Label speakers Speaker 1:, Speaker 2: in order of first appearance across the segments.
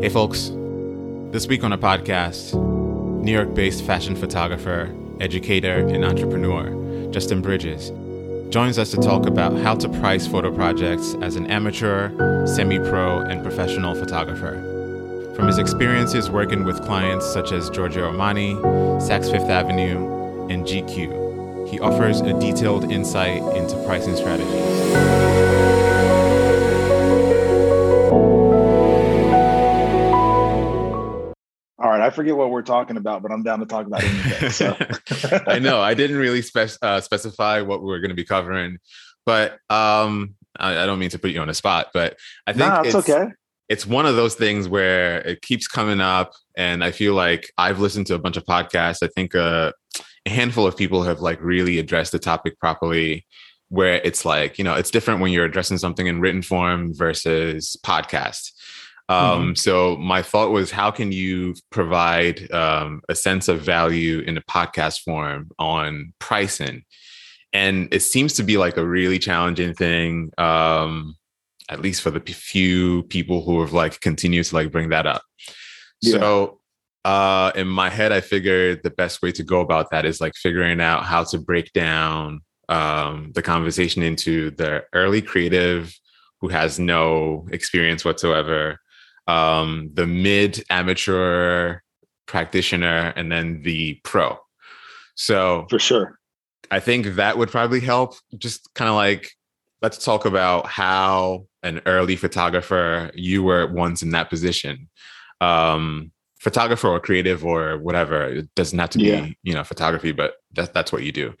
Speaker 1: Hey, folks. This week on a podcast, New York based fashion photographer, educator, and entrepreneur, Justin Bridges, joins us to talk about how to price photo projects as an amateur, semi pro, and professional photographer. From his experiences working with clients such as Giorgio Armani, Saks Fifth Avenue, and GQ, he offers a detailed insight into pricing strategies.
Speaker 2: Forget what we're talking about, but I'm down to talk about anything. So.
Speaker 1: I know I didn't really spec- uh, specify what we were going to be covering, but um, I, I, don't mean to put you on the spot, but I think
Speaker 2: nah, it's, it's okay.
Speaker 1: It's one of those things where it keeps coming up, and I feel like I've listened to a bunch of podcasts. I think uh, a handful of people have like really addressed the topic properly. Where it's like you know, it's different when you're addressing something in written form versus podcast um, mm-hmm. So my thought was, how can you provide um, a sense of value in a podcast form on pricing? And it seems to be like a really challenging thing, um, at least for the few people who have like continued to like bring that up. Yeah. So uh, in my head, I figured the best way to go about that is like figuring out how to break down um, the conversation into the early creative who has no experience whatsoever um, the mid amateur practitioner, and then the pro. So
Speaker 2: for sure,
Speaker 1: I think that would probably help. Just kind of like let's talk about how an early photographer you were once in that position. Um, photographer or creative or whatever. It doesn't have to be, yeah. you know, photography, but that's that's what you do.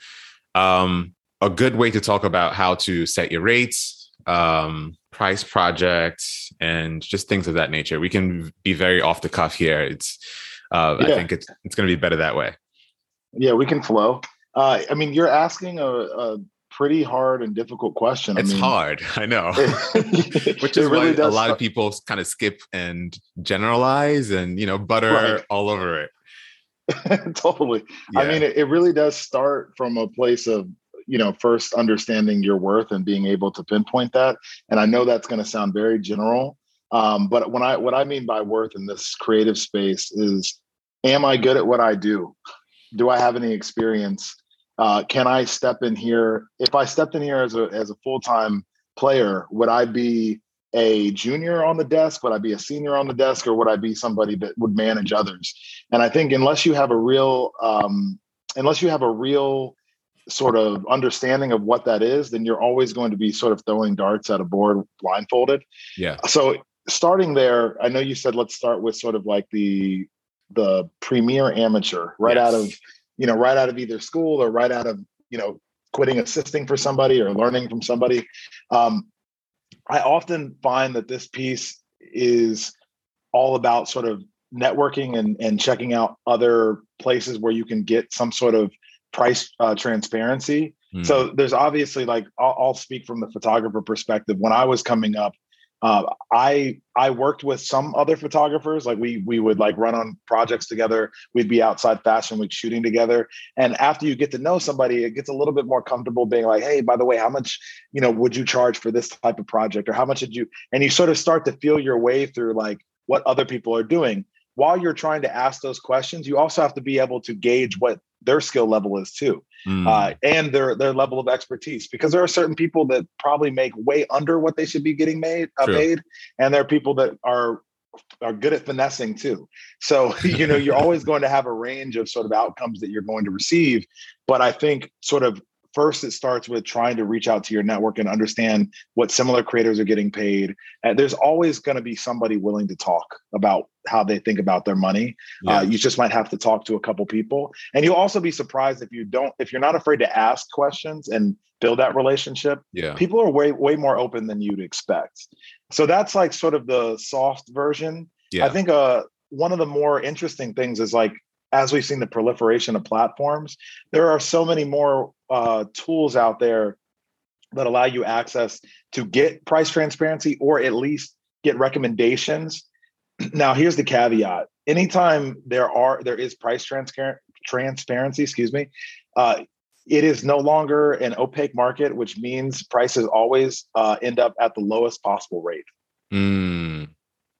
Speaker 1: Um, a good way to talk about how to set your rates, um, price projects and just things of that nature. We can be very off the cuff here. It's uh, yeah. I think it's it's going to be better that way.
Speaker 2: Yeah, we can flow. Uh, I mean, you're asking a, a, pretty hard and difficult question.
Speaker 1: It's
Speaker 2: I mean,
Speaker 1: hard, I know, which is really why a lot of people kind of skip and generalize and you know butter right. all over it.
Speaker 2: totally. Yeah. I mean, it, it really does start from a place of you know first understanding your worth and being able to pinpoint that. And i know that's going to sound very general um, but when i what i mean by worth in this creative space is am i good at what i do? Do i have any experience? Uh, can i step in here? If i stepped in here as a as a full-time player would i be a junior on the desk? Would i be a senior on the desk? Or would i be somebody that would manage others? And i think unless you have a real um, unless you have a real sort of understanding of what that is, then you're always going to be sort of throwing darts at a board blindfolded.
Speaker 1: Yeah.
Speaker 2: So starting there, I know you said let's start with sort of like the the premier amateur right yes. out of you know right out of either school or right out of you know quitting assisting for somebody or learning from somebody. Um, I often find that this piece is all about sort of networking and, and checking out other places where you can get some sort of price uh, transparency. Mm. So there's obviously like I'll, I'll, speak from the photographer perspective. When I was coming up, uh, I I worked with some other photographers. Like we we would like run on projects together. We'd be outside Fashion Week shooting together. And after you get to know somebody, it gets a little bit more comfortable being like, hey, by the way, how much you know would you charge for this type of project, or how much did you? And you sort of start to feel your way through like what other people are doing while you're trying to ask those questions, you also have to be able to gauge what their skill level is too, mm. uh, and their their level of expertise. Because there are certain people that probably make way under what they should be getting made uh, paid, and there are people that are are good at finessing too. So you know you're always going to have a range of sort of outcomes that you're going to receive. But I think sort of first it starts with trying to reach out to your network and understand what similar creators are getting paid. And there's always going to be somebody willing to talk about how they think about their money. Yeah. uh, you just might have to talk to a couple people. And you'll also be surprised if you don't if you're not afraid to ask questions and build that relationship
Speaker 1: yeah.
Speaker 2: people are way way more open than you'd expect. So that's like sort of the soft version. Yeah. i think uh one of the more interesting things is like as we've seen the proliferation of platforms, there are so many more uh, tools out there that allow you access to get price transparency or at least get recommendations. Now, here's the caveat: anytime there are there is price transparent transparency, excuse me, uh, it is no longer an opaque market, which means prices always uh, end up at the lowest possible rate.
Speaker 1: Mm.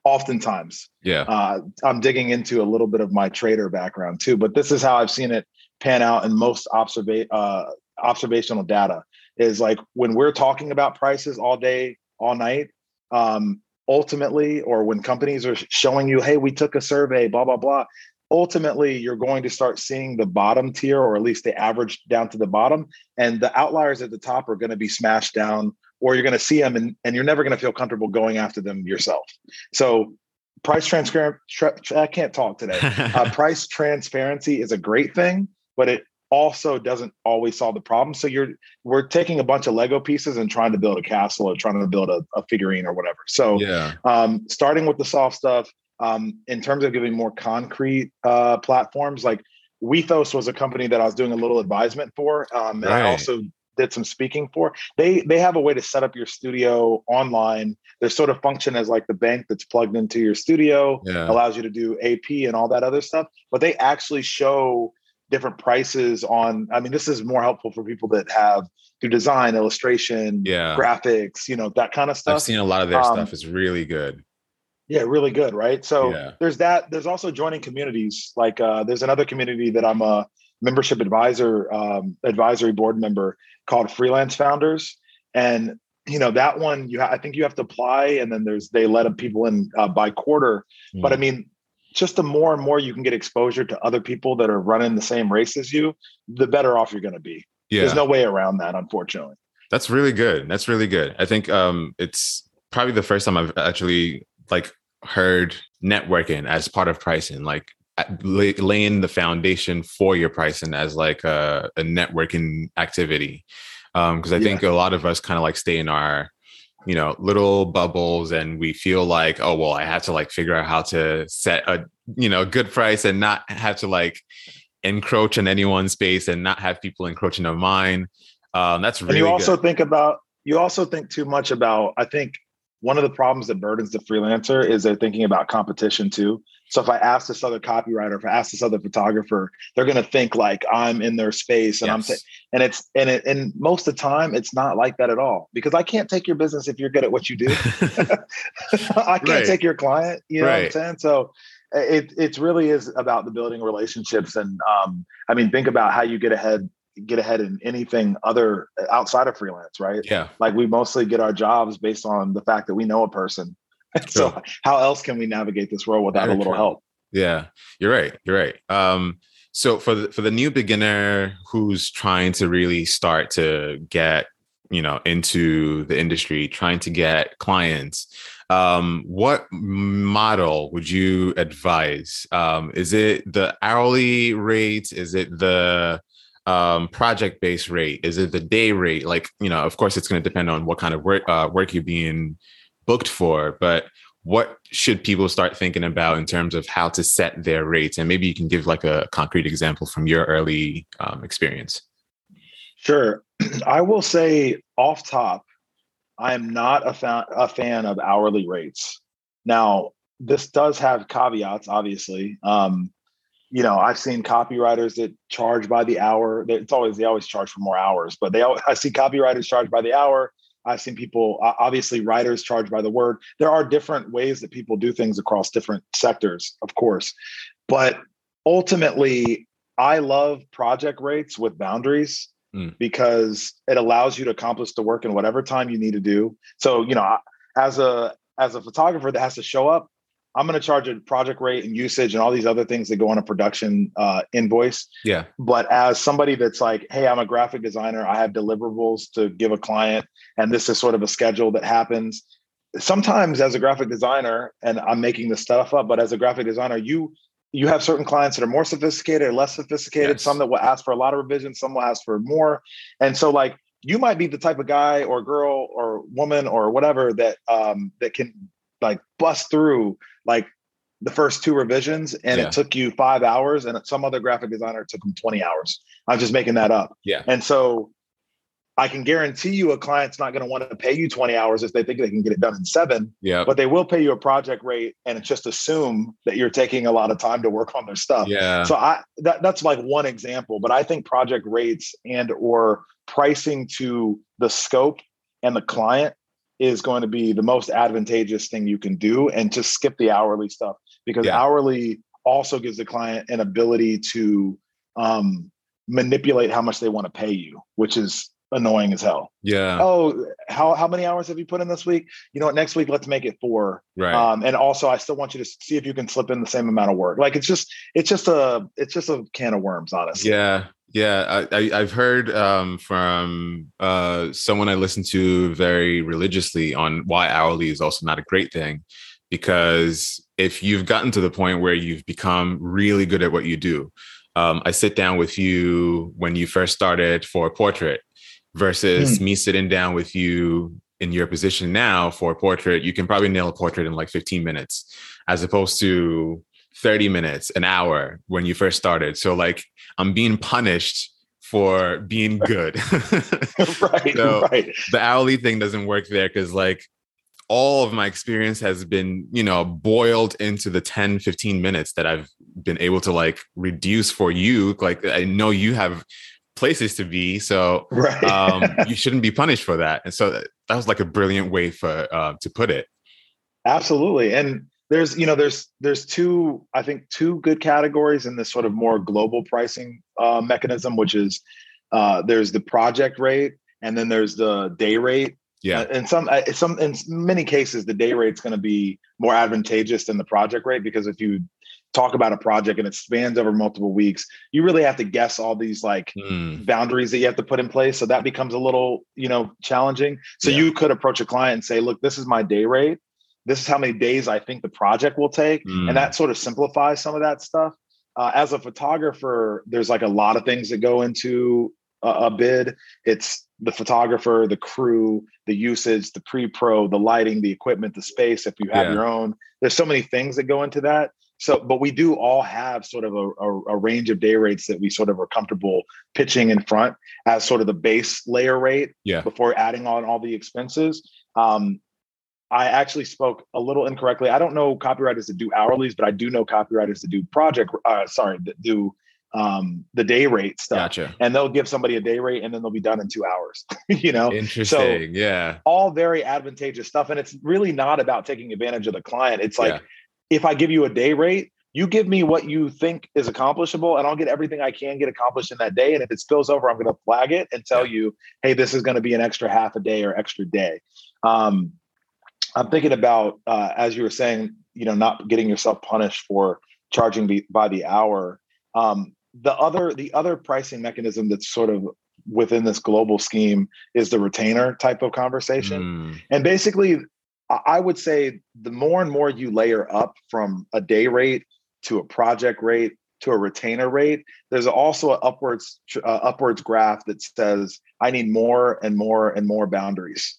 Speaker 2: oftentimes.
Speaker 1: Yeah.
Speaker 2: Uh, I'm digging into a little bit of my trader background too, but this is how I've seen it pan out in most observa- uh, observational data is like when we're talking about prices all day, all night, um, ultimately, or when companies are showing you, hey, we took a survey, blah, blah, blah. Ultimately, you're going to start seeing the bottom tier, or at least the average down to the bottom. And the outliers at the top are going to be smashed down, or you're going to see them and, and you're never going to feel comfortable going after them yourself. So, price transparent, tra- I can't talk today. uh, price transparency is a great thing, but it also doesn't always solve the problem. So you're we're taking a bunch of Lego pieces and trying to build a castle or trying to build a, a figurine or whatever. So
Speaker 1: yeah,
Speaker 2: um, starting with the soft stuff, um, in terms of giving more concrete uh, platforms, like Wethos was a company that I was doing a little advisement for, um, and
Speaker 1: Right.
Speaker 2: I also did some speaking for. They they have a way to set up your studio online. They sort of function as like the bank that's plugged into your studio
Speaker 1: yeah,
Speaker 2: allows you to do AP and all that other stuff. But they actually show different prices on. I mean, this is more helpful for people that have do design, illustration,
Speaker 1: Yeah.
Speaker 2: graphics, you know, that kind of stuff.
Speaker 1: I've seen a lot of their
Speaker 2: Um,
Speaker 1: stuff. It's really good.
Speaker 2: Yeah, really good, right? So
Speaker 1: Yeah.
Speaker 2: there's that. There's also joining communities. Like uh, there's another community that I'm a membership advisor, um, advisory board member called Freelance Founders, and you know that one. You ha- I think you have to apply, and then there's they let people in uh, by quarter. But I
Speaker 1: Mm.
Speaker 2: mean, just the more and more you can get exposure to other people that are running the same race as you, the better off you're going to be.
Speaker 1: yeah,
Speaker 2: There's no way around that, unfortunately.
Speaker 1: That's really good. That's really good. I think um it's probably the first time I've actually like heard networking as part of pricing, like lay, laying the foundation for your pricing as like a, a networking activity. Um, because I
Speaker 2: Yeah.
Speaker 1: think a lot of us kind of like stay in our you know little bubbles and we feel like oh well i have to like figure out how to set a you know good price and not have to like encroach on anyone's space and not have people encroaching on mine um that's really
Speaker 2: and you also
Speaker 1: good.
Speaker 2: think about you also think too much about i think one of the problems that burdens the freelancer is they're thinking about competition too so if i ask this other copywriter if i ask this other photographer they're going to think like i'm in their space and i'm saying, and it's and it and most of the time it's not like that at all because i can't take your business if you're good at what you do. I can't
Speaker 1: Right.
Speaker 2: take your client you know what i'm saying? So uh, it it really is about the building relationships and um i mean think about how you get ahead get ahead in anything other outside of freelance right?
Speaker 1: Yeah.
Speaker 2: Like we mostly get our jobs based on the fact that we know a person so
Speaker 1: True.
Speaker 2: how else can we navigate this world without
Speaker 1: Very
Speaker 2: a little
Speaker 1: true.
Speaker 2: help
Speaker 1: Yeah, you're right. You're right. Um, so for the for the new beginner who's trying to really start to get you know into the industry, trying to get clients, um, what model would you advise? Um, is it the hourly rate? Is it the um, project based rate? Is it the day rate? Like you know, of course, it's going to depend on what kind of work uh, work you're being booked for, but what should people start thinking about in terms of how to set their rates? And maybe you can give like a concrete example from your early um, experience.
Speaker 2: Sure. I will say off top i am not a fan, a fan of hourly rates. Now this does have caveats obviously. Um, you know i've seen copywriters that charge by the hour it's always they always charge for more hours but they i see copywriters charge by the hour i've seen people obviously writers charged by the word. There are different ways that people do things across different sectors of course. But ultimately i love project rates with boundaries
Speaker 1: Mm.
Speaker 2: because it allows you to accomplish the work in whatever time you need to do. So you know as a as a photographer that has to show up I'm going to charge a project rate and usage and all these other things that go on a production uh, invoice.
Speaker 1: yeah
Speaker 2: But as somebody that's like, hey, I'm a graphic designer, I have deliverables to give a client, and this is sort of a schedule that happens. Sometimes, as a graphic designer, and I'm making this stuff up, but as a graphic designer, you you have certain clients that are more sophisticated or less sophisticated.
Speaker 1: Yes.
Speaker 2: Some that will ask for a lot of revisions, some will ask for more, and so like you might be the type of guy or girl or woman or whatever that um, that can like bust through like the first two revisions and
Speaker 1: Yeah.
Speaker 2: it took you five hours and some other graphic designer took them 20 hours. I'm just making that up.
Speaker 1: Yeah.
Speaker 2: and so i can guarantee you a client's not going to want to pay you 20 hours if they think they can get it done in seven
Speaker 1: yeah.
Speaker 2: but they will pay you a project rate and just assume that you're taking a lot of time to work on their stuff.
Speaker 1: Yeah.
Speaker 2: So I that, that's like one example, but I think project rates and or pricing to the scope and the client is going to be the most advantageous thing you can do and to skip the hourly stuff because yeah. hourly also gives the client an ability to um, manipulate how much they want to pay you, which is annoying as hell.
Speaker 1: Yeah.
Speaker 2: Oh, how how many hours have you put in this week? You know what? Next week, let's make it four.
Speaker 1: Right.
Speaker 2: Um, and also, I still want you to see if you can slip in the same amount of work. Like it's just it's just a it's just a can of worms, honestly.
Speaker 1: Yeah. Yeah, I, I, have heard um, from uh, someone I listen to very religiously on why hourly is also not a great thing, because if you've gotten to the point where you've become really good at what you do, um, I sit down with you when you first started for a portrait versus mm. me sitting down with you in your position now for a portrait, you can probably nail a portrait in like 15 minutes, as opposed to 30 minutes, an hour when you first started. So like I'm being punished for being good.
Speaker 2: right. so right.
Speaker 1: The hourly thing doesn't work there because like all of my experience has been, you know, boiled into the 10, 15 minutes that I've been able to like reduce for you. Like I know you have places to be. So right. um, you shouldn't be punished for that. And so that was like a brilliant way for uh, to put it.
Speaker 2: Absolutely. And there's, you know, there's there's two, I think, two good categories in this sort of more global pricing uh, mechanism, which is uh, there's the project rate and then there's the day rate.
Speaker 1: Yeah. Uh,
Speaker 2: and some uh, some in many cases the day rate's going to be more advantageous than the project rate because if you talk about a project and it spans over multiple weeks, you really have to guess all these like mm. boundaries that you have to put in place. So that becomes a little, you know, challenging. So yeah. you could approach a client and say, look, this is my day rate. This is how many days I think the project will take. Mm. And that sort of simplifies some of that stuff. Uh, as a photographer, there's like a lot of things that go into a, a bid. It's the photographer, the crew, the usage, the pre-pro, the lighting, the equipment, the space. If you have yeah. your own, there's so many things that go into that. So, but we do all have sort of a, a, a, range of day rates that we sort of are comfortable pitching in front as sort of the base layer rate
Speaker 1: yeah.
Speaker 2: before adding on all the expenses. Um, I actually spoke a little incorrectly. I don't know copywriters that do hourlies, but I do know copywriters that do project, uh, sorry, that do um, the day rate stuff.
Speaker 1: Gotcha.
Speaker 2: And they'll give somebody a day rate and then they'll be done in two hours, you know?
Speaker 1: Interesting. So yeah.
Speaker 2: All very advantageous stuff. And it's really not about taking advantage of the client. It's like, yeah if I give you a day rate, you give me what you think is accomplishable and I'll get everything I can get accomplished in that day. And if it spills over, I'm going to flag it and tell you, hey, this is going to be an extra half a day or extra day. Um, I'm thinking about, uh, as you were saying, you know, not getting yourself punished for charging the, by the hour. Um, the other, the other pricing mechanism that's sort of within this global scheme is the retainer type of conversation. Mm. And basically I would say the more and more you layer up from a day rate to a project rate to a retainer rate, there's also an upwards uh, upwards graph that says I need more and more and more boundaries.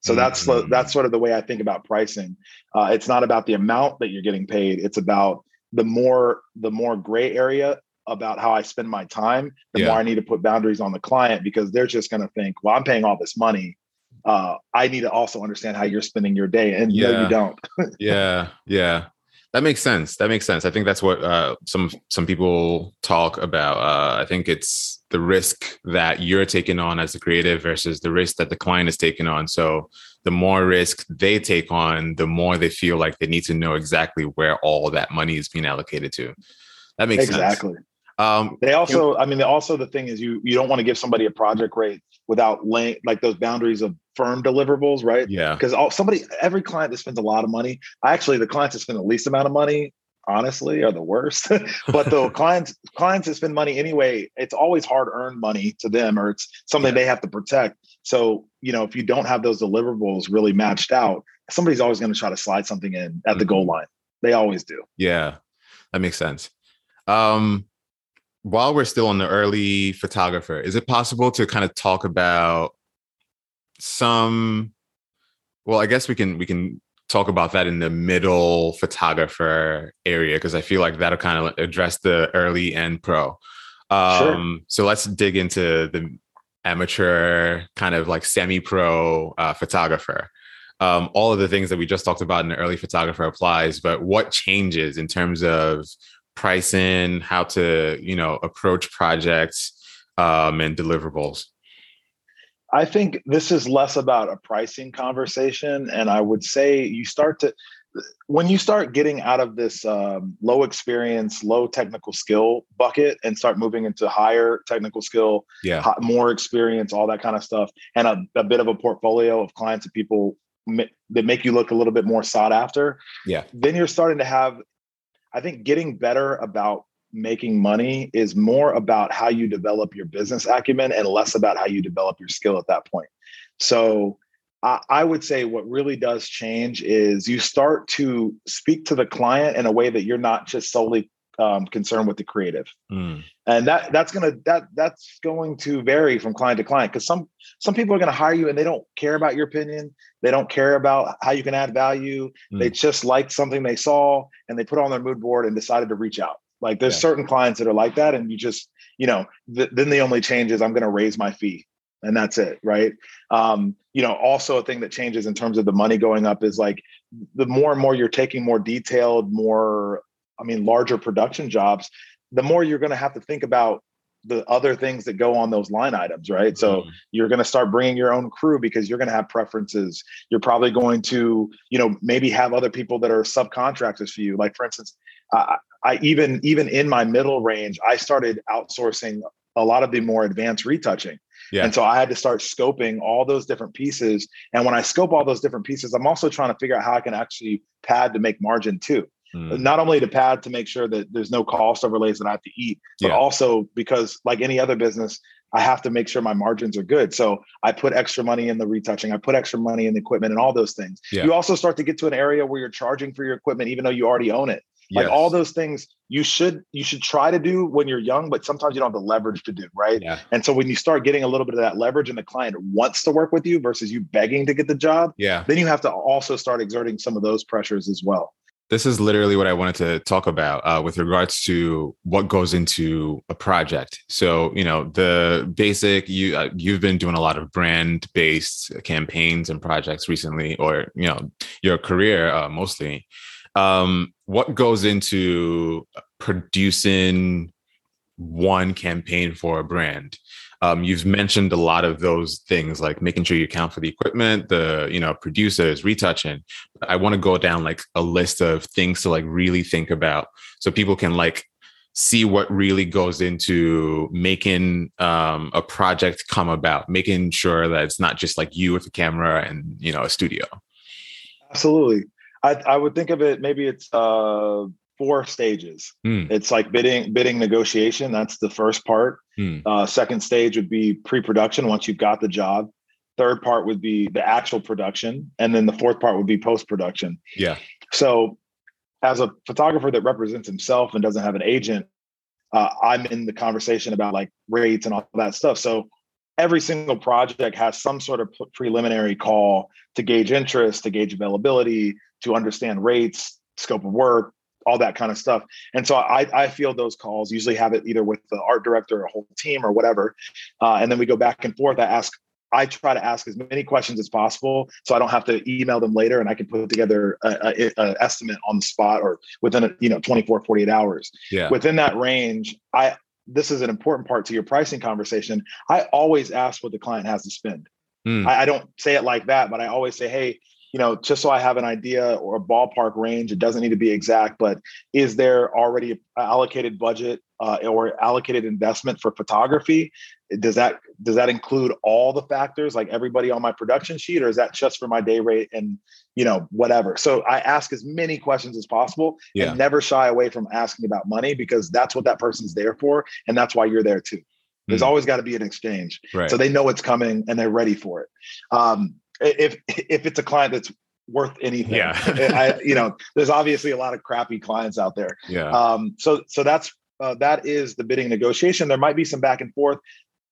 Speaker 2: So that's mm-hmm. that's sort of the way I think about pricing. Uh, it's not about the amount that you're getting paid; it's about the more the more gray area about how I spend my time. The yeah. more I need to put boundaries on the client because they're just going to think, "Well, I'm paying all this money uh, I need to also understand how you're spending your day. And yeah. no, you don't.
Speaker 1: yeah. Yeah. That makes sense. That makes sense. I think that's what uh, some some people talk about. Uh, I think it's the risk that you're taking on as a creative versus the risk that the client is taking on. So the more risk they take on, the more they feel like they need to know exactly where all that money is being allocated to. That makes
Speaker 2: exactly.
Speaker 1: sense.
Speaker 2: Um, they also, I mean, also the thing is you you don't want to give somebody a project rate without laying like those boundaries of firm deliverables, right?
Speaker 1: Yeah.
Speaker 2: Because all somebody, every client that spends a lot of money, actually the clients that spend the least amount of money, honestly, are the worst. but the clients clients that spend money anyway, it's always hard earned money to them, or it's something yeah. they have to protect. So you know, if you don't have those deliverables really matched out, somebody's always going to try to slide something in at mm-hmm. the goal mm-hmm. line. They always do.
Speaker 1: Yeah, that makes sense. Um, while we're still on the early photographer, is it possible to kind of talk about some? Well, I guess we can we can talk about that in the middle photographer area because I feel like that'll kind of address the early and pro. Um, sure. So let's dig into the amateur kind of like semi-pro uh, photographer. Um, all of the things that we just talked about in the early photographer applies, but what changes in terms of pricing, how to you know approach projects um, and deliverables?
Speaker 2: I think this is less about a pricing conversation. And I would say you start to, when you start getting out of this um, low experience, low technical skill bucket and start moving into higher technical skill,
Speaker 1: yeah,
Speaker 2: hot, more experience, all that kind of stuff, and a, a bit of a portfolio of clients and people that make you look a little bit more sought after,
Speaker 1: yeah,
Speaker 2: then you're starting to have, I think, getting better about making money is more about how you develop your business acumen and less about how you develop your skill at that point. So I, I would say what really does change is you start to speak to the client in a way that you're not just solely um, concerned with the creative, mm. and that that's gonna that that's going to vary from client to client because some some people are going to hire you and they don't care about your opinion, they don't care about how you can add value, mm. they just liked something they saw and they put on their mood board and decided to reach out. Like there's yeah. certain clients that are like that, and you just, you know, th- then the only change is I'm going to raise my fee, and that's it, right? Um, you know, also a thing that changes in terms of the money going up is like the more and more you're taking more detailed, more, I mean, larger production jobs, the more you're going to have to think about the other things that go on those line items, right? So mm-hmm. you're going to start bringing your own crew because you're going to have preferences. You're probably going to, you know, maybe have other people that are subcontractors for you. Like for instance, I, I even even in my middle range, I started outsourcing a lot of the more advanced retouching. Yeah. And so I had to start scoping all those different pieces. And when I scope all those different pieces, I'm also trying to figure out how I can actually pad to make margin too. Mm. Not only to pad to make sure that there's no cost overlays that I have to eat, but yeah. also because, like any other business, I have to make sure my margins are good. So I put extra money in the retouching, I put extra money in the equipment and all those things. Yeah. You also start to get to an area where you're charging for your equipment, even though you already own it like yes. all those things you should you should try to do when you're young but sometimes you don't have the leverage to do right yeah. and so when you start getting a little bit of that leverage and the client wants to work with you versus you begging to get the job
Speaker 1: yeah
Speaker 2: then you have to also start exerting some of those pressures as well
Speaker 1: this is literally what I wanted to talk about uh, with regards to what goes into a project. So, you know, the basic you uh, you've been doing a lot of brand based campaigns and projects recently, or you know, your career uh, mostly um, what goes into producing one campaign for a brand? Um, you've mentioned a lot of those things like making sure you account for the equipment the you know producers retouching. I want to go down like a list of things to like really think about so people can like see what really goes into making um, a project come about making sure that it's not just like you with a camera and you know a studio.
Speaker 2: Absolutely I, I would think of it maybe it's uh, four stages. Mm. It's like bidding bidding negotiation. That's the first part. Mm. Uh, second stage would be pre-production once you've got the job. Third part would be the actual production, and then the fourth part would be post-production.
Speaker 1: Yeah.
Speaker 2: So, as a photographer that represents himself and doesn't have an agent, uh, I'm in the conversation about like rates and all that stuff. So every single project has some sort of preliminary call to gauge interest, to gauge availability, to understand rates, scope of work, all that kind of stuff. And so I, I feel those calls usually have it either with the art director or a whole team or whatever. Uh, and then we go back and forth. I ask, I try to ask as many questions as possible so I don't have to email them later and I can put together a, a, a estimate on the spot or within a, you know 24 48 hours.
Speaker 1: Yeah.
Speaker 2: Within that range, I this is an important part to your pricing conversation. I always ask what the client has to spend. Mm. I, I, don't say it like that, but I always say, hey, you know, just so I have an idea or a ballpark range, it doesn't need to be exact, but is there already allocated budget uh, or allocated investment for photography? Does that does that include all the factors, like everybody on my production sheet, or is that just for my day rate and you know whatever? So I ask as many questions as possible yeah. and never shy away from asking about money because that's what that person's there for, and that's why you're there too. There's mm. always got to be an exchange,
Speaker 1: right.
Speaker 2: so they know it's coming and they're ready for it. Um, if if it's a client that's worth anything.
Speaker 1: Yeah.
Speaker 2: I, you know, there's obviously a lot of crappy clients out there.
Speaker 1: Yeah.
Speaker 2: Um, so so that's uh, that is the bidding negotiation. There might be some back and forth.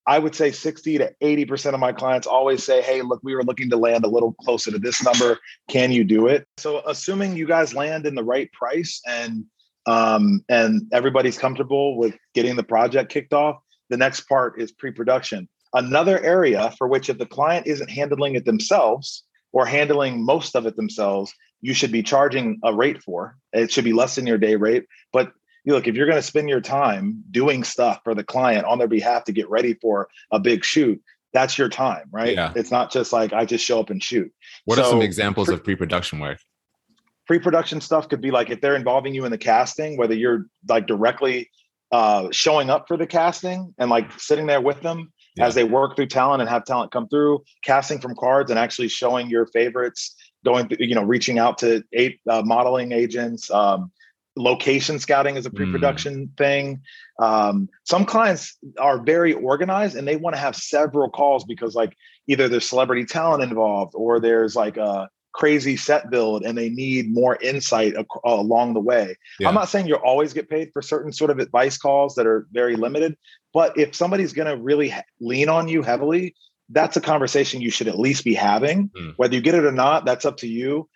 Speaker 2: I would say 60 to 80% of my clients always say, Hey, look, we were looking to land a little closer to this number. Can you do it? So assuming you guys land in the right price and um, and everybody's comfortable with getting the project kicked off, the next part is pre-production. Another area for which if the client isn't handling it themselves or handling most of it themselves, you should be charging a rate for. It should be less than your day rate. But you look, if you're going to spend your time doing stuff for the client on their behalf to get ready for a big shoot, that's your time, right?
Speaker 1: Yeah.
Speaker 2: It's not just like I just show up and shoot.
Speaker 1: What are some examples
Speaker 2: pre-
Speaker 1: of pre-production work?
Speaker 2: pre-production stuff could be like if they're involving you in the casting whether you're like directly uh showing up for the casting and like sitting there with them
Speaker 1: Yeah.
Speaker 2: as they work through talent and have talent come through casting from cards and actually showing your favorites going through you know reaching out to eight uh, modeling agents um location scouting is a pre-production thing um some clients are very organized and they want to have several calls because like either there's celebrity talent involved or there's like a crazy set build and they need more insight ac- along the way.
Speaker 1: Yeah.
Speaker 2: I'm not saying you'll always get paid for certain sort of advice calls that are very limited, but if somebody's going to really ha- lean on you heavily, that's a conversation you should at least be having.
Speaker 1: Mm.
Speaker 2: Whether you get it or not, that's up to you,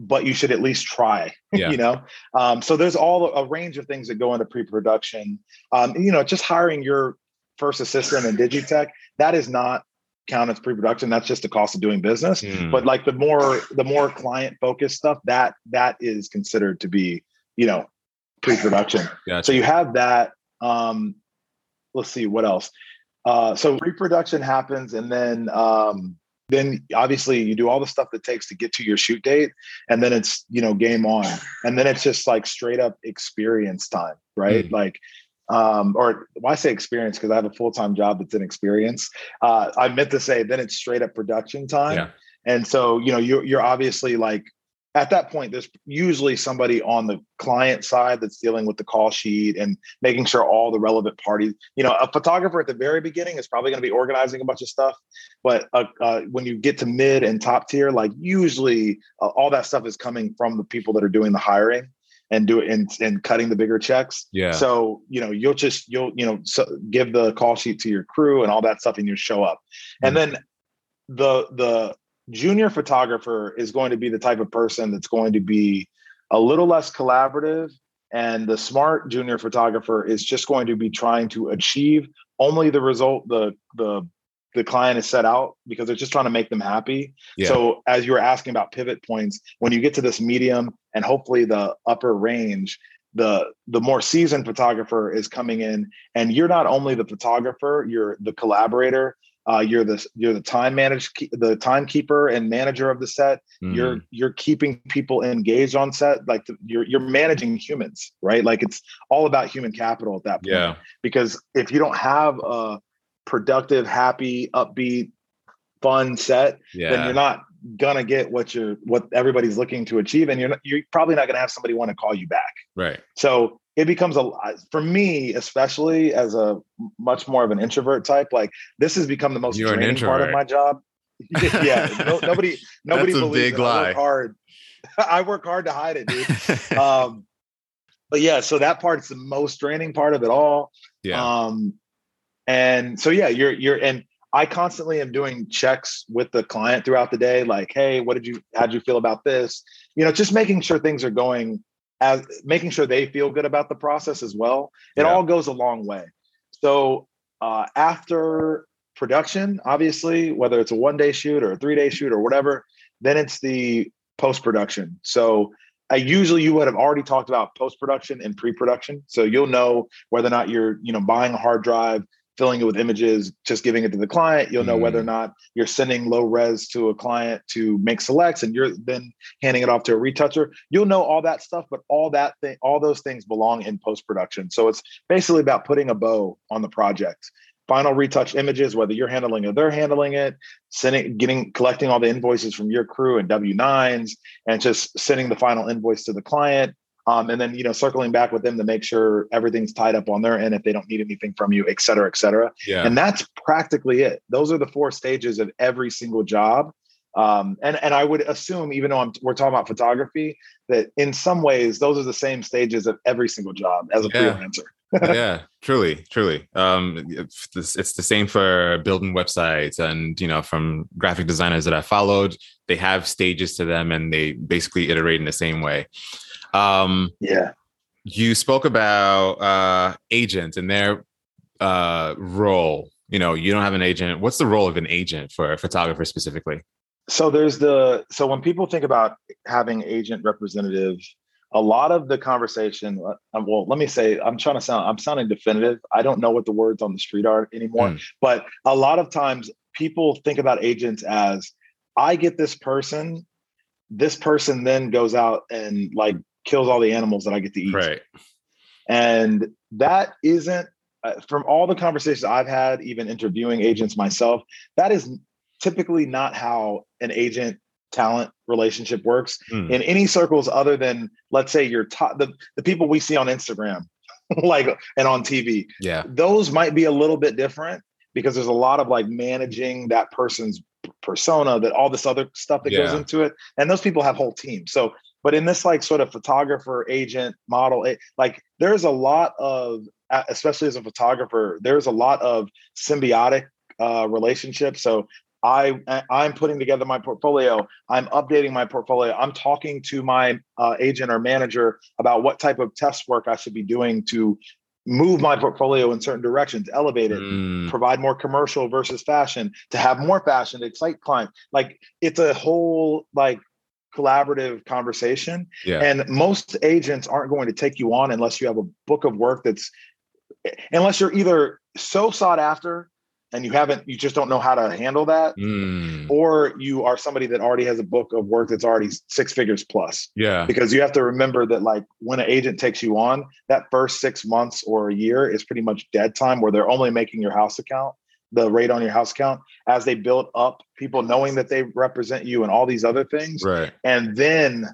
Speaker 2: but you should at least try.
Speaker 1: Yeah.
Speaker 2: you know, um, so there's all a range of things that go into pre-production. Um, you know, just hiring your first assistant in Digitech that is not count as pre-production. That's just the cost of doing business
Speaker 1: Hmm.
Speaker 2: but like the more the more client focused stuff that that is considered to be you know pre-production
Speaker 1: Gotcha.
Speaker 2: so you have that um let's see what else uh so pre-production happens and then um then obviously you do all the stuff that takes to get to your shoot date and then it's you know game on and then it's just like straight up experience time right
Speaker 1: Mm.
Speaker 2: like um or why say experience? Because i have a full-time job that's in experience uh i meant to say then it's straight up production time.
Speaker 1: Yeah.
Speaker 2: and so you know you're, you're obviously like at that point there's usually somebody on the client side that's dealing with the call sheet and making sure all the relevant parties you know a photographer at the very beginning is probably going to be organizing a bunch of stuff but uh, uh, when you get to mid and top tier like usually uh, all that stuff is coming from the people that are doing the hiring and do it and, and cutting the bigger checks.
Speaker 1: Yeah.
Speaker 2: so you know you'll just you'll you know so give the call sheet to your crew and all that stuff and you show up. And hmm. then the the junior photographer is going to be the type of person that's going to be a little less collaborative and the smart junior photographer is just going to be trying to achieve only the result the the the client is set out because they're just trying to make them happy
Speaker 1: Yeah.
Speaker 2: so as you were asking about pivot points when you get to this medium and hopefully the upper range the the more seasoned photographer is coming in and you're not only the photographer you're the collaborator uh, you're the you're the time manage the timekeeper and manager of the set
Speaker 1: Mm.
Speaker 2: you're you're keeping people engaged on set like the, you're you're managing humans right like it's all about human capital at that point
Speaker 1: yeah.
Speaker 2: because if you don't have a productive happy upbeat fun set then you're not gonna get what you're what everybody's looking to achieve and you're not, you're probably not gonna have somebody want to call you back
Speaker 1: Right.
Speaker 2: so it becomes a for me especially as a much more of an introvert type like this has become the most
Speaker 1: You're an
Speaker 2: draining part of my job yeah no, nobody nobody
Speaker 1: That's a
Speaker 2: believes
Speaker 1: big
Speaker 2: it. I
Speaker 1: lie.
Speaker 2: work hard i work hard to hide it dude um but yeah so that part's the most draining part of it all
Speaker 1: yeah.
Speaker 2: um and so yeah you're you're and i constantly am doing checks with the client throughout the day like hey what did you how did you feel about this? You know just making sure things are going as making sure they feel good about the process as well. It
Speaker 1: Yeah.
Speaker 2: all goes a long way. So uh after production obviously whether it's a one day shoot or a three day shoot or whatever then it's the post production so I usually you would have already talked about post production and pre production, so you'll know whether or not you're you know buying a hard drive, filling it with images, just giving it to the client. You'll know whether or mm-hmm. not you're sending low res to a client to make selects, and you're then handing it off to a retoucher. You'll know all that stuff, but all that thing, all those things belong in post production. So it's basically about putting a bow on the project. Final retouch images, whether you're handling it or they're handling it, sending, getting, collecting all the invoices from your crew and W nines, and just sending the final invoice to the client. Um, and then you know circling back with them to make sure everything's tied up on their end if they don't need anything from you, et cetera, et cetera.
Speaker 1: yeah.
Speaker 2: And that's practically it. Those are the four stages of every single job. Um, and and I would assume, even though I'm, we're talking about photography, that in some ways those are the same stages of every single job as a
Speaker 1: Yeah.
Speaker 2: freelancer.
Speaker 1: yeah, truly, truly. Um, it's, it's the same for building websites, and you know, from graphic designers that I followed, they have stages to them, and they basically iterate in the same way. Um,
Speaker 2: Yeah.
Speaker 1: you spoke about uh, agents and their uh, role. You know, you don't have an agent. What's the role of an agent for a photographer specifically?
Speaker 2: So there's the so when people think about having agent representative, a lot of the conversation. uh, Well, let me say, I'm trying to sound. I'm sounding definitive. I don't know what the words on the street are anymore,
Speaker 1: Mm.
Speaker 2: but a lot of times people think about agents as I get this person, this person then goes out and like kills all the animals that I get to eat.
Speaker 1: Right.
Speaker 2: And that isn't uh, from all the conversations I've had, even interviewing agents myself, that is typically not how an agent talent relationship works mm. in any circles other than let's say your top the, the people we see on Instagram like and on TV.
Speaker 1: Yeah.
Speaker 2: Those might be a little bit different because there's a lot of like managing that person's persona that all this other stuff that yeah. goes into it and those people have whole teams. So but in this like sort of photographer agent model it, like there's a lot of especially as a photographer there's a lot of symbiotic uh, relationships so I I'm putting together my portfolio. I'm updating my portfolio. I'm talking to my uh, agent or manager about what type of test work I should be doing to move my portfolio in certain directions, elevate it, mm. provide more commercial versus fashion, to have more fashion, to excite clients. Like it's a whole like collaborative conversation.
Speaker 1: Yeah.
Speaker 2: And most agents aren't going to take you on unless you have a book of work that's unless you're either so sought after and you haven't you just don't know how to handle that
Speaker 1: mm.
Speaker 2: or you are somebody that already has a book of work that's already six figures plus
Speaker 1: yeah
Speaker 2: because you have to remember that like when an agent takes you on that first six months or a year is pretty much dead time where they're only making your house account the rate on your house count as they build up people knowing that they represent you and all these other things
Speaker 1: right
Speaker 2: and then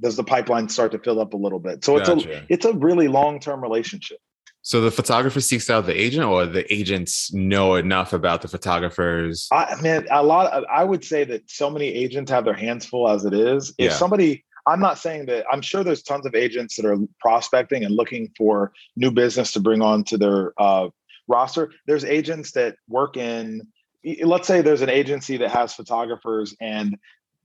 Speaker 2: does the pipeline start to fill up a little bit so gotcha. it's a it's a really long-term relationship
Speaker 1: so the photographer seeks out the agent, or the agents know enough about the photographers.
Speaker 2: I mean, a lot. Of, I would say that so many agents have their hands full as it is. If yeah. somebody, I'm not saying that. I'm sure there's tons of agents that are prospecting and looking for new business to bring on to their uh, roster. There's agents that work in. Let's say there's an agency that has photographers and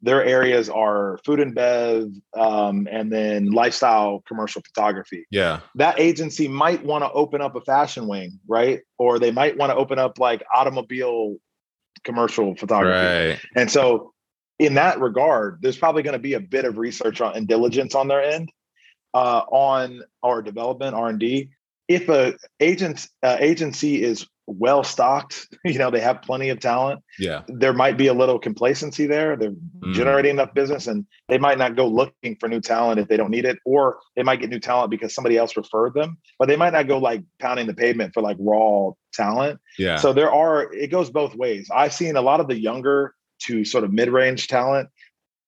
Speaker 2: their areas are food and bev um, and then lifestyle commercial photography
Speaker 1: yeah
Speaker 2: that agency might want to open up a fashion wing right or they might want to open up like automobile commercial photography
Speaker 1: right.
Speaker 2: and so in that regard there's probably going to be a bit of research on, and diligence on their end uh, on our development r&d if a agent uh, agency is well stocked. You know, they have plenty of talent.
Speaker 1: Yeah.
Speaker 2: There might be a little complacency there. They're mm. generating enough business and they might not go looking for new talent if they don't need it, or they might get new talent because somebody else referred them, but they might not go like pounding the pavement for like raw talent.
Speaker 1: Yeah.
Speaker 2: So there are, it goes both ways. I've seen a lot of the younger to sort of mid range talent.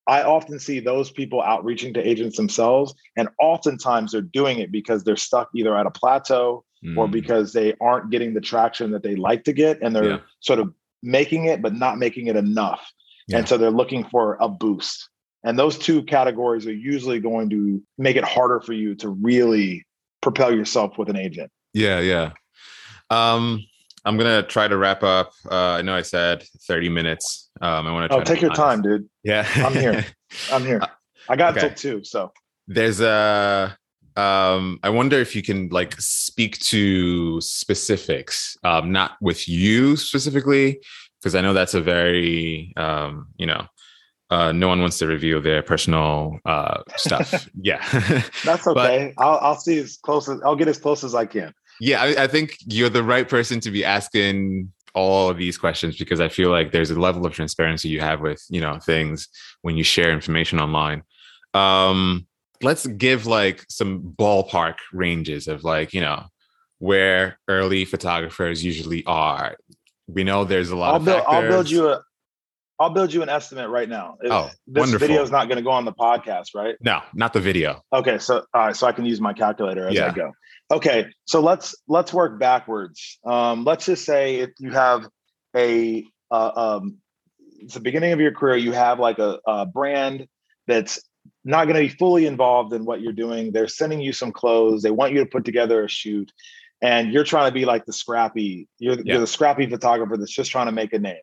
Speaker 2: I often see those people outreaching to agents themselves. And oftentimes they're doing it because they're stuck either at a plateau mm. or because they aren't getting the traction that they like to get and they're yeah. sort of making it but not making it enough yeah. and so they're looking for a boost and those two categories are usually going to make it harder for you to really propel yourself with an agent
Speaker 1: yeah yeah um i'm gonna try to wrap up uh i know i said 30 minutes um i want to
Speaker 2: oh take your time dude
Speaker 1: yeah
Speaker 2: i'm here i'm here i got okay. two so
Speaker 1: there's a um, I wonder if you can like speak to specifics, um, not with you specifically, because I know that's a very, um, you know, uh, no one wants to reveal their personal uh, stuff. yeah,
Speaker 2: that's okay. But, I'll, I'll see as close as I'll get as close as I can.
Speaker 1: Yeah, I, I think you're the right person to be asking all of these questions because I feel like there's a level of transparency you have with you know things when you share information online. Um, let's give like some ballpark ranges of like you know where early photographers usually are we know there's a lot
Speaker 2: I'll
Speaker 1: of
Speaker 2: build, I'll build you a I'll build you an estimate right now.
Speaker 1: Oh,
Speaker 2: this
Speaker 1: wonderful.
Speaker 2: video is not going to go on the podcast, right?
Speaker 1: No, not the video.
Speaker 2: Okay, so all right, so I can use my calculator as
Speaker 1: yeah.
Speaker 2: I go. Okay, so let's let's work backwards. Um, let's just say if you have a uh, um, it's the beginning of your career, you have like a, a brand that's not going to be fully involved in what you're doing. They're sending you some clothes. They want you to put together a shoot, and you're trying to be like the scrappy. You're, yeah. you're the scrappy photographer that's just trying to make a name.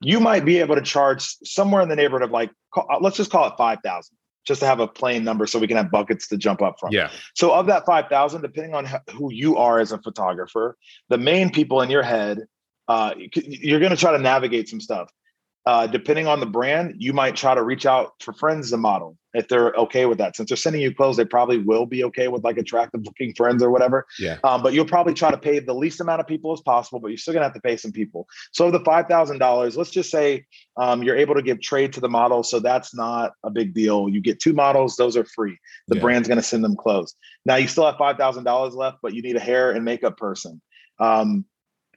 Speaker 2: You might be able to charge somewhere in the neighborhood of like, uh, let's just call it five thousand, just to have a plain number, so we can have buckets to jump up from.
Speaker 1: Yeah.
Speaker 2: So of that five thousand, depending on who you are as a photographer, the main people in your head, uh, you're going to try to navigate some stuff. Uh, depending on the brand, you might try to reach out for friends to model if they're okay with that. Since they're sending you clothes, they probably will be okay with like attractive looking friends or whatever.
Speaker 1: Yeah.
Speaker 2: Um, but you'll probably try to pay the least amount of people as possible, but you're still gonna have to pay some people. So the five thousand dollars, let's just say um, you're able to give trade to the model, so that's not a big deal. You get two models; those are free. The
Speaker 1: Yeah.
Speaker 2: brand's gonna send them clothes. Now you still have five thousand dollars left, but you need a hair and makeup person. Um,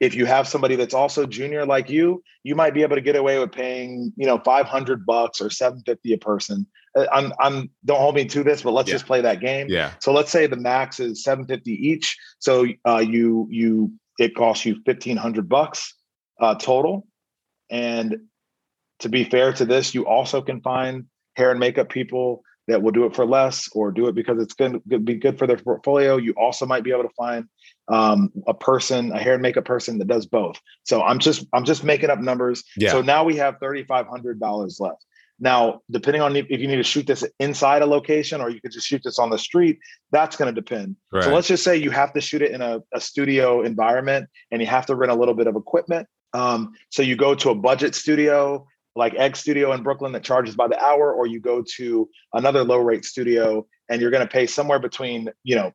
Speaker 2: if you have somebody that's also junior like you, you might be able to get away with paying, you know, 500 bucks or 750 a person. Uh, I'm, I'm, don't hold me to this, but let's
Speaker 1: Yeah.
Speaker 2: just play that game.
Speaker 1: Yeah.
Speaker 2: So let's say the max is 750 each. So uh, you, you, it costs you 1500 bucks uh, total. And to be fair to this, you also can find hair and makeup people that will do it for less or do it because it's going to be good for their portfolio. You also might be able to find um, a person, a hair and makeup person that does both. So I'm just I'm just making up numbers.
Speaker 1: Yeah.
Speaker 2: So now we have thirty five hundred dollars left. Now, depending on if you need to shoot this inside a location or you could just shoot this on the street, that's going to depend.
Speaker 1: Right.
Speaker 2: So let's just say you have to shoot it in a, a studio environment and you have to rent a little bit of equipment. Um, so you go to a budget studio like Egg Studio in Brooklyn that charges by the hour, or you go to another low rate studio and you're going to pay somewhere between you know.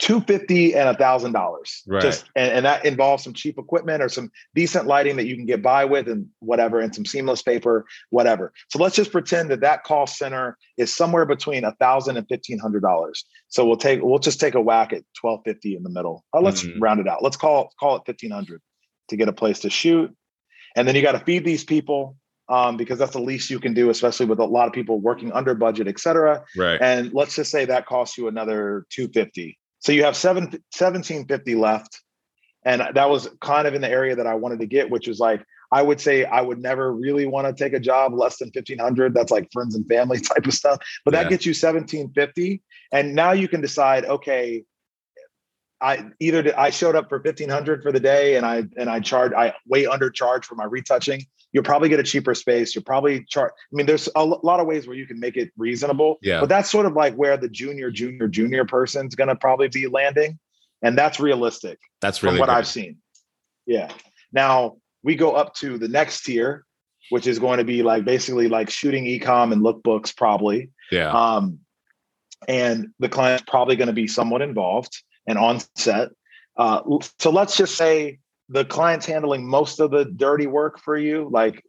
Speaker 2: 250 and a thousand dollars
Speaker 1: Right.
Speaker 2: just and, and that involves some cheap equipment or some decent lighting that you can get by with and whatever and some seamless paper whatever so let's just pretend that that call center is somewhere between a thousand and fifteen hundred dollars so we'll take we'll just take a whack at 1250 in the middle uh, let's
Speaker 1: Mhm.
Speaker 2: round it out let's call call it 1500 to get a place to shoot and then you got to feed these people um, because that's the least you can do especially with a lot of people working under budget et cetera.
Speaker 1: Right.
Speaker 2: and let's just say that costs you another 250 so you have seven, 1750 left. And that was kind of in the area that i wanted to get which was like i would say i would never really want to take a job less than 1500 that's like friends and family type of stuff. But that gets you 1750 and now you can decide okay I either did, I showed up for fifteen hundred for the day, and I and I charge I way undercharge for my retouching. You'll probably get a cheaper space. You'll probably charge. I mean, there's a lot of ways where you can make it reasonable.
Speaker 1: Yeah.
Speaker 2: But that's sort of like where the junior, junior, junior person's going to probably be landing, and that's realistic
Speaker 1: That's
Speaker 2: from
Speaker 1: really
Speaker 2: what. I've seen. Yeah. Now we go up to the next tier, which is going to be like basically like shooting ecom and lookbooks, probably.
Speaker 1: Yeah.
Speaker 2: Um, and the client's probably going to be somewhat involved and on set. Uh, so let's just say the client's handling most of the dirty work for you, like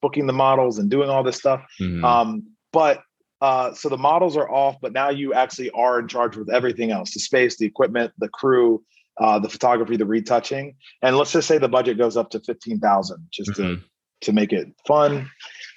Speaker 2: booking the models and doing all this stuff.
Speaker 1: Mhm.
Speaker 2: Um, but uh, so the models are off, but now you actually are in charge with everything else: the space, the equipment, the crew, uh, the photography, the retouching. And let's just say the budget goes up to fifteen thousand, just to
Speaker 1: Mhm.
Speaker 2: to make it fun.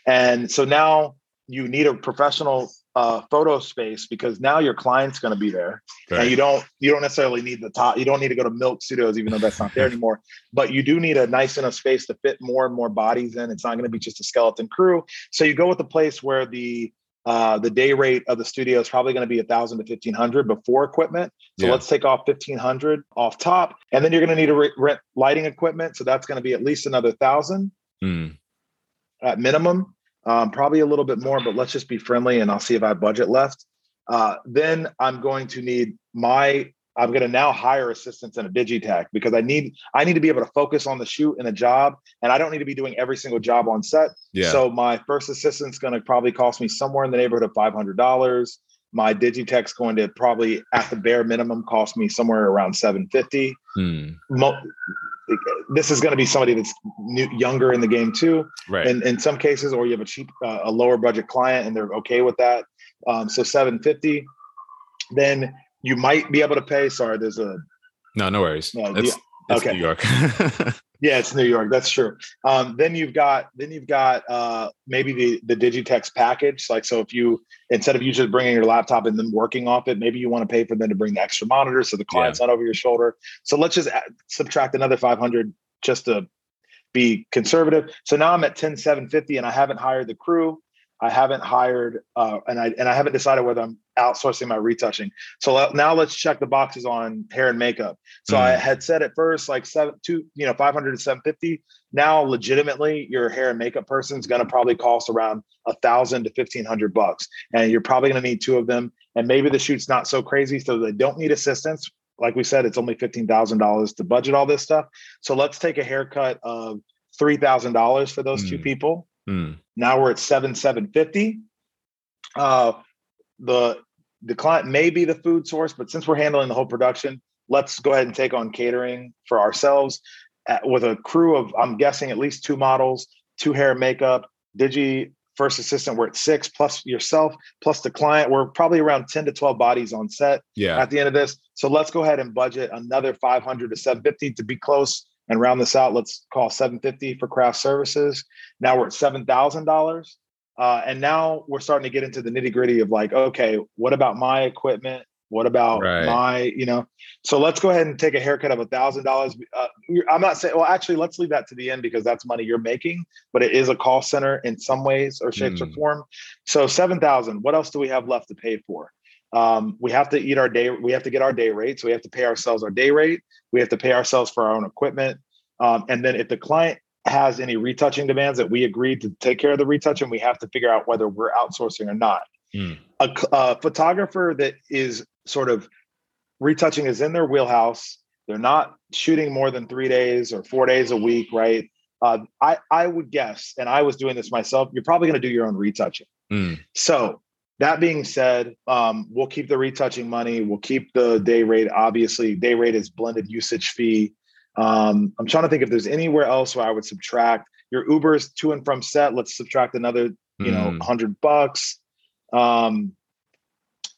Speaker 2: And so now you need a professional uh, photo space because now your client's going to be there, and you don't you don't necessarily need the top. You don't need to go to Milk Studios, even though that's not there anymore. But you do need a nice enough space to fit more and more bodies in. It's not going to be just a skeleton crew. So you go with the place where the uh, the day rate of the studio is probably going to be a thousand to fifteen hundred before equipment. So
Speaker 1: Yeah.
Speaker 2: let's take off fifteen hundred off top, and then you're going to need to re- rent lighting equipment. So that's going to be at least another thousand
Speaker 1: Mm.
Speaker 2: at minimum, um, probably a little bit more, but let's just be friendly and I'll see if I have budget left. Uh, then I'm going to need my, I'm going to now hire assistants in a Digitech because I need, I need to be able to focus on the shoot and the job. And I don't need to be doing every single job on set.
Speaker 1: Yeah.
Speaker 2: So my first assistant's going to probably cost me somewhere in the neighborhood of $500. My Digitech's going to probably at the bare minimum cost me somewhere around 750
Speaker 1: Mm.
Speaker 2: mo- this is going to be somebody that's new, younger in the game too
Speaker 1: Right.
Speaker 2: in, in some cases or you have a cheap uh, a lower budget client and they're okay with that um, so 750 then you might be able to pay sorry there's a
Speaker 1: no, no worries.
Speaker 2: No,
Speaker 1: it's
Speaker 2: yeah.
Speaker 1: it's
Speaker 2: Okay.
Speaker 1: New York.
Speaker 2: yeah it's new york that's true. Um, then you've got then you've got uh, maybe the the digitex package like so if you instead of you just bringing your laptop and then working off it maybe you want to pay for them to bring the extra monitor so the client's not over your shoulder. So let's just add, subtract another 500 just to be conservative. So now i'm at 10 750 and i haven't hired the crew i haven't hired uh, and i and i haven't decided whether i'm outsourcing my retouching so let- now let's check the boxes on hair and makeup so I
Speaker 1: Mm.
Speaker 2: had said at first like seven, two, you know, 500 to 750. Now, legitimately, your hair and makeup person is going to probably cost around a thousand to 1500 bucks. And you're probably going to need two of them. And maybe the shoot's not so crazy. So they don't need assistance. Like we said, it's only $15,000 to budget all this stuff. So let's take a haircut of $3,000 for those two
Speaker 1: Mm.
Speaker 2: people.
Speaker 1: Mm.
Speaker 2: Now we're at seven seven fifty. Uh, the the client may be the food source, but since we're handling the whole production, let's go ahead and take on catering for ourselves at, with a crew of I'm guessing at least two models, two hair makeup, digi first assistant. We're at six plus yourself plus the client. We're probably around ten to twelve bodies on set
Speaker 1: Yeah.
Speaker 2: at the end of this. So let's go ahead and budget another 500 to 750 to be close and round this out. Let's call 750 for craft services. Now we're at $7,000. Uh, and now we're starting to get into the nitty gritty of like, okay, what about my equipment? What about
Speaker 1: Right.
Speaker 2: my, you know? So let's go ahead and take a haircut of a thousand dollars. Uh, I'm not saying, well, actually, let's leave that to the end because that's money you're making, but it is a call center in some ways or shapes or
Speaker 1: Mm.
Speaker 2: form. So seven thousand. What else do we have left to pay for? Um, we have to eat our day. We have to get our day rate. So we have to pay ourselves our day rate. We have to pay ourselves for our own equipment. Um, and then if the client has any retouching demands that we agreed to take care of the retouching, we have to figure out whether we're outsourcing or not.
Speaker 1: Mm.
Speaker 2: A, a photographer that is sort of retouching is in their wheelhouse. They're not shooting more than three days or four days a week, right? Uh, I I would guess, and I was doing this myself. You're probably going to do your own retouching.
Speaker 1: Mm.
Speaker 2: So that being said, um, we'll keep the retouching money. We'll keep the day rate. Obviously, day rate is blended usage fee. Um, I'm trying to think if there's anywhere else where I would subtract your Uber's to and from set. Let's subtract another, you know,
Speaker 1: Mm.
Speaker 2: hundred bucks. Um,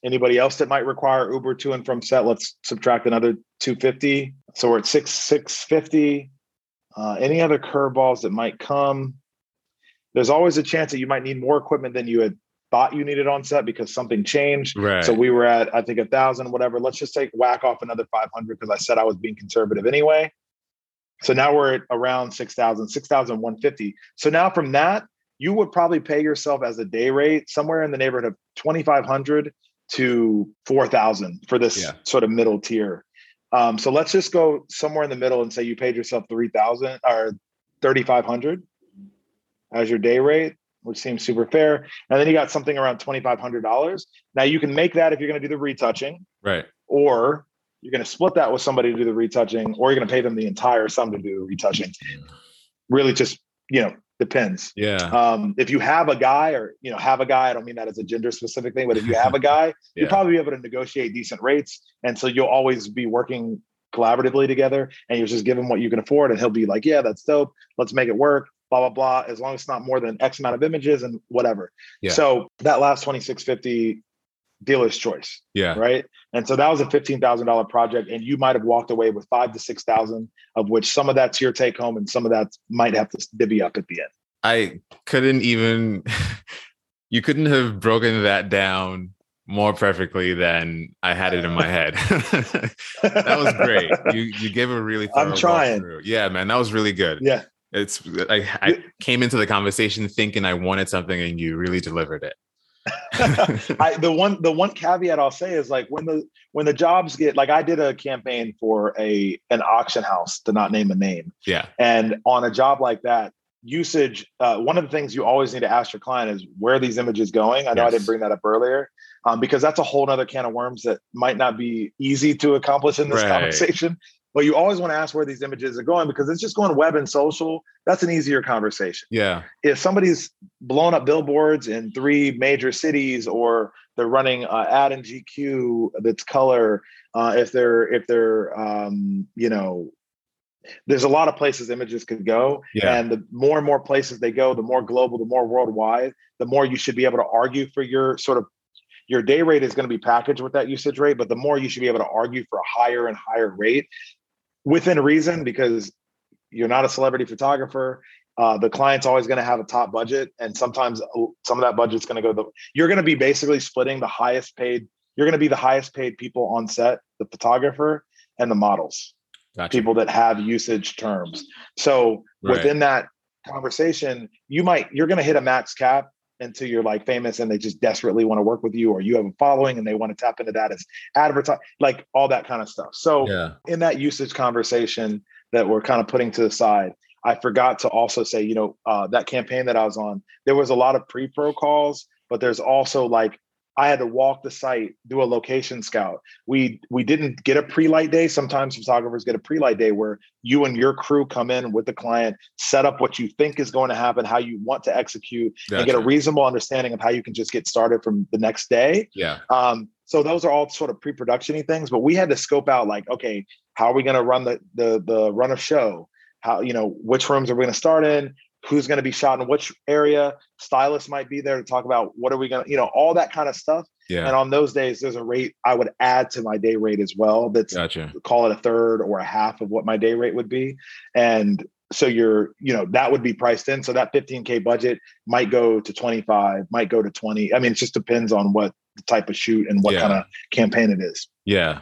Speaker 2: anybody else that might require Uber to and from set, let's subtract another 250. So we're at six 650. Uh, any other curveballs that might come? There's always a chance that you might need more equipment than you had thought you needed on set because something changed.
Speaker 1: Right.
Speaker 2: So we were at I think a thousand, whatever. Let's just take whack off another 500 because I said I was being conservative anyway. So now we're at around 6,000, 6,150. So now from that, you would probably pay yourself as a day rate somewhere in the neighborhood of 2,500 to 4,000 for this
Speaker 1: Yeah.
Speaker 2: sort of middle tier. Um, so let's just go somewhere in the middle and say you paid yourself 3,000 or 3,500 as your day rate, which seems super fair. And then you got something around $2,500. Now you can make that if you're going to do the retouching
Speaker 1: right.
Speaker 2: or you're going to split that with somebody to do the retouching, or you're going to pay them the entire sum to do the retouching. Really, just you know, depends.
Speaker 1: Yeah.
Speaker 2: Um, if you have a guy, or you know, have a guy, I don't mean that as a gender specific thing, but if you have a guy,
Speaker 1: Yeah.
Speaker 2: you'll probably be able to negotiate decent rates, and so you'll always be working collaboratively together, and you just give him what you can afford, and he'll be like, "Yeah, that's dope. Let's make it work." Blah blah blah. As long as it's not more than X amount of images and whatever.
Speaker 1: Yeah.
Speaker 2: So that last twenty six fifty, dealer's choice
Speaker 1: yeah.
Speaker 2: right? And so that was a fifteen thousand dollar project, and you might have walked away with five to six thousand, of which some of that's your take home, and some of that might have to divvy up at the end.
Speaker 1: I couldn't even you couldn't have broken that down more perfectly than I had it in my head. that was great. You you gave a really
Speaker 2: I'm trying.
Speaker 1: walkthrough. Yeah, man, that was really good.
Speaker 2: Yeah,
Speaker 1: It's I, I came into the conversation thinking I wanted something and you really delivered it.
Speaker 2: I, the one the one caveat I'll say is like when the when the jobs get like I did a campaign for a an auction house to not name a name,
Speaker 1: yeah.
Speaker 2: and on a job like that. Usage. Uh, one of the things you always need to ask your client is where are these images going. I know I didn't bring that up earlier, um, because that's a whole other can of worms that might not be easy to accomplish in this
Speaker 1: Right.
Speaker 2: conversation. But you always want to ask where these images are going because it's just going web and social. That's an easier conversation.
Speaker 1: Yeah.
Speaker 2: If somebody's blown up billboards in three major cities, or they're running uh, ad in GQ that's color, uh, if they're if they're um, you know, there's a lot of places images could go,
Speaker 1: Yeah.
Speaker 2: and the more and more places they go, the more global, the more worldwide, the more you should be able to argue for your sort of your day rate is going to be packaged with that usage rate, but the more you should be able to argue for a higher and higher rate within reason because you're not a celebrity photographer. Uh, the client's always going to have a top budget, and sometimes uh, some of that budget's going to go. The you're going to be basically splitting the highest paid. You're going to be the highest paid people on set, the photographer and the models
Speaker 1: Gotcha.
Speaker 2: people that have usage terms. So
Speaker 1: Right.
Speaker 2: within that conversation, you might you're going to hit a max cap until you're like famous and they just desperately want to work with you, or you have a following and they want to tap into that as advertise, like all that kind of stuff. So
Speaker 1: yeah.
Speaker 2: in that usage conversation that we're kind of putting to the side, I forgot to also say, you know, uh, that campaign that I was on, there was a lot of pre-pro calls, but there's also like I had to walk the site, do a location scout. We we didn't get a pre-light day. Sometimes photographers get a pre-light day where you and your crew come in with the client, set up what you think is going to happen, how you want to execute, gotcha. and get a reasonable understanding of how you can just get started from the next day.
Speaker 1: Yeah.
Speaker 2: Um, so those are all sort of pre-production things, but we had to scope out like, okay, how are we going to run the the the run of show? How you know which rooms are we going to start in? Who's going to be shot in which area? Stylists might be there to talk about what are we going to, you know, all that kind of stuff.
Speaker 1: Yeah.
Speaker 2: And on those days, there's a rate I would add to my day rate as well. That's
Speaker 1: gotcha.
Speaker 2: call it a third or a half of what my day rate would be. And so you're, you know, that would be priced in. So that 15K budget might go to 25, might go to 20. I mean, it just depends on what type of shoot and what yeah. kind of campaign it is.
Speaker 1: Yeah.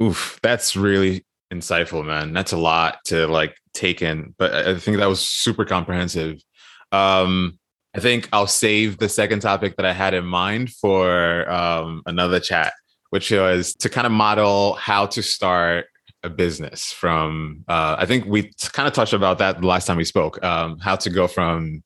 Speaker 1: Oof. That's really insightful, man. That's a lot to like take in, but I think that was super comprehensive. Um, I think I'll save the second topic that I had in mind for um, another chat, which was to kind of model how to start a business from. Uh, I think we kind of touched about that the last time we spoke. Um, how to go from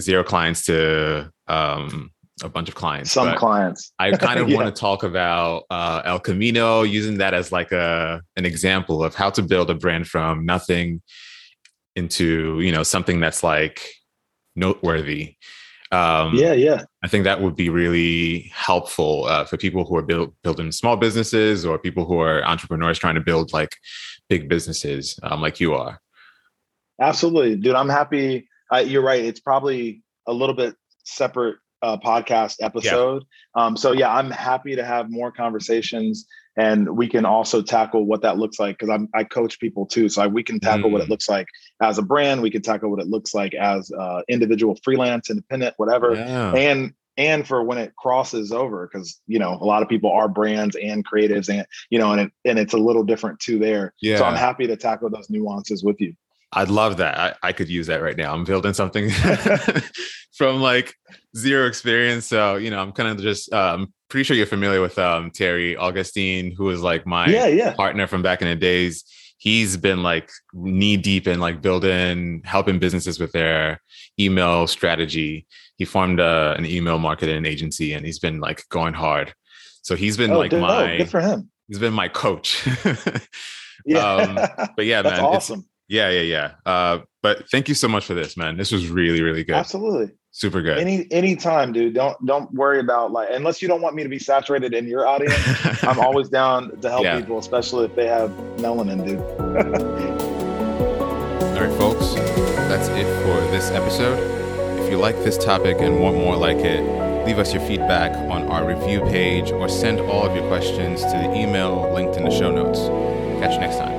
Speaker 1: zero clients to um, a bunch of clients.
Speaker 2: Some clients.
Speaker 1: I kind of yeah. want to talk about uh, El Camino, using that as like a an example of how to build a brand from nothing into you know something that's like noteworthy.
Speaker 2: Um, yeah, yeah.
Speaker 1: I think that would be really helpful uh, for people who are build, building small businesses or people who are entrepreneurs trying to build like big businesses, um, like you are.
Speaker 2: Absolutely, dude. I'm happy. Uh, you're right. It's probably a little bit separate uh, podcast episode. Yeah. Um, so yeah, I'm happy to have more conversations, and we can also tackle what that looks like because I'm I coach people too, so I, we can tackle mm. what it mm. looks like as a brand. We can tackle what it looks like as uh, individual, freelance, independent, whatever,
Speaker 1: yeah.
Speaker 2: and and for when it crosses over because you know a lot of people are brands and creatives and you know and it, and it's a little different too there
Speaker 1: yeah.
Speaker 2: so i'm happy to tackle those nuances with you
Speaker 1: I'd love that. I, I could use that right now. I'm building something from like zero experience. So, you know, I'm kind of just um pretty sure you're familiar with um Terry Augustine, who was like my
Speaker 2: yeah, yeah.
Speaker 1: partner from back in the days. He's been like knee deep in like building, helping businesses with their email strategy. He formed a, uh, an email marketing agency and he's been like going hard. So he's been oh, like my
Speaker 2: oh, good for him.
Speaker 1: He's been my coach.
Speaker 2: yeah. Um,
Speaker 1: but yeah,
Speaker 2: That's
Speaker 1: man,
Speaker 2: awesome.
Speaker 1: Yeah, yeah, yeah. Uh, but thank you so much for this, man. This was really, really good.
Speaker 2: Absolutely.
Speaker 1: Super good.
Speaker 2: Any any time, dude. Don't don't worry about like unless you don't want me to be saturated in your audience. I'm always down to help yeah. people, especially if they have melanin, dude.
Speaker 1: All right, folks. That's it for this episode. If you like this topic and want more like it, leave us your feedback on our review page or send all of your questions to the email linked in the show notes. Catch you next time.